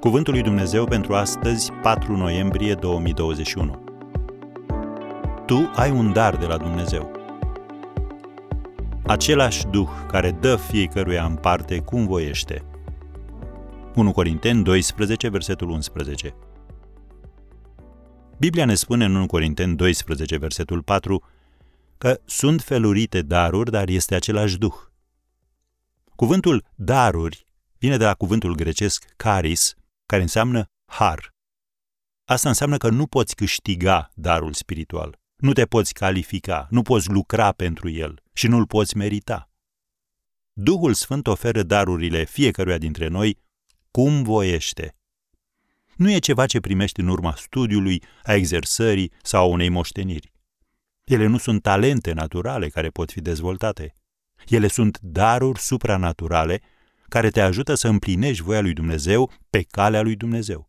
Cuvântul lui Dumnezeu pentru astăzi, 4 noiembrie 2021. Tu ai un dar de la Dumnezeu. Același Duh care dă fiecăruia în parte cum voiește. 1 Corinteni 12, versetul 11. Biblia ne spune în 1 Corinteni 12, versetul 4, că sunt felurite daruri, dar este același Duh. Cuvântul daruri vine de la cuvântul grecesc charis, care înseamnă har. Asta înseamnă că nu poți câștiga darul spiritual, nu te poți califica, nu poți lucra pentru el și nu-l poți merita. Duhul Sfânt oferă darurile fiecăruia dintre noi cum voiește. Nu e ceva ce primești în urma studiului, a exersării sau a unei moșteniri. Ele nu sunt talente naturale care pot fi dezvoltate. Ele sunt daruri supranaturale care te ajută să împlinești voia lui Dumnezeu pe calea lui Dumnezeu.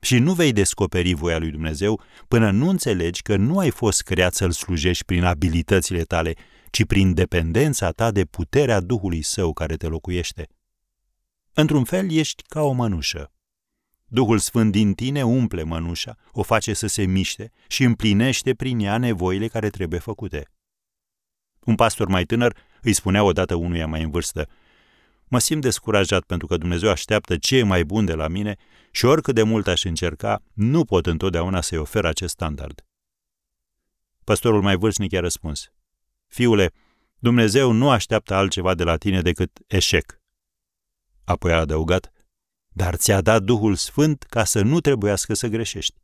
Și nu vei descoperi voia lui Dumnezeu până nu înțelegi că nu ai fost creat să-L slujești prin abilitățile tale, ci prin dependența ta de puterea Duhului Său care te locuiește. Într-un fel, ești ca o mănușă. Duhul Sfânt din tine umple mănușa, o face să se miște și împlinește prin ea nevoile care trebuie făcute. Un pastor mai tânăr îi spunea odată unuia mai în vârstă, Mă simt descurajat pentru că Dumnezeu așteaptă ce e mai bun de la mine și oricât de mult aș încerca, nu pot întotdeauna să-i ofer acest standard. Pastorul mai vârstnic i-a răspuns, Fiule, Dumnezeu nu așteaptă altceva de la tine decât eșec. Apoi a adăugat, dar ți-a dat Duhul Sfânt ca să nu trebuiască să greșești.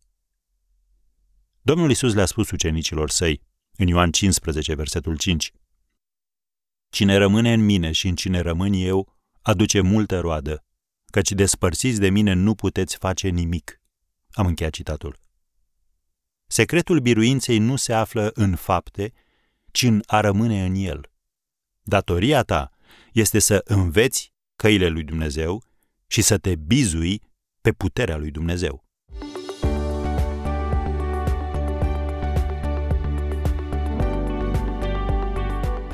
Domnul Isus le-a spus ucenicilor săi, în Ioan 15, versetul 5, Cine rămâne în mine și în cine rămân eu, aduce multă roadă, căci despărțiți de mine nu puteți face nimic. Am încheiat citatul. Secretul biruinței nu se află în fapte, ci în a rămâne în el. Datoria ta este să înveți căile lui Dumnezeu și să te bizui pe puterea lui Dumnezeu.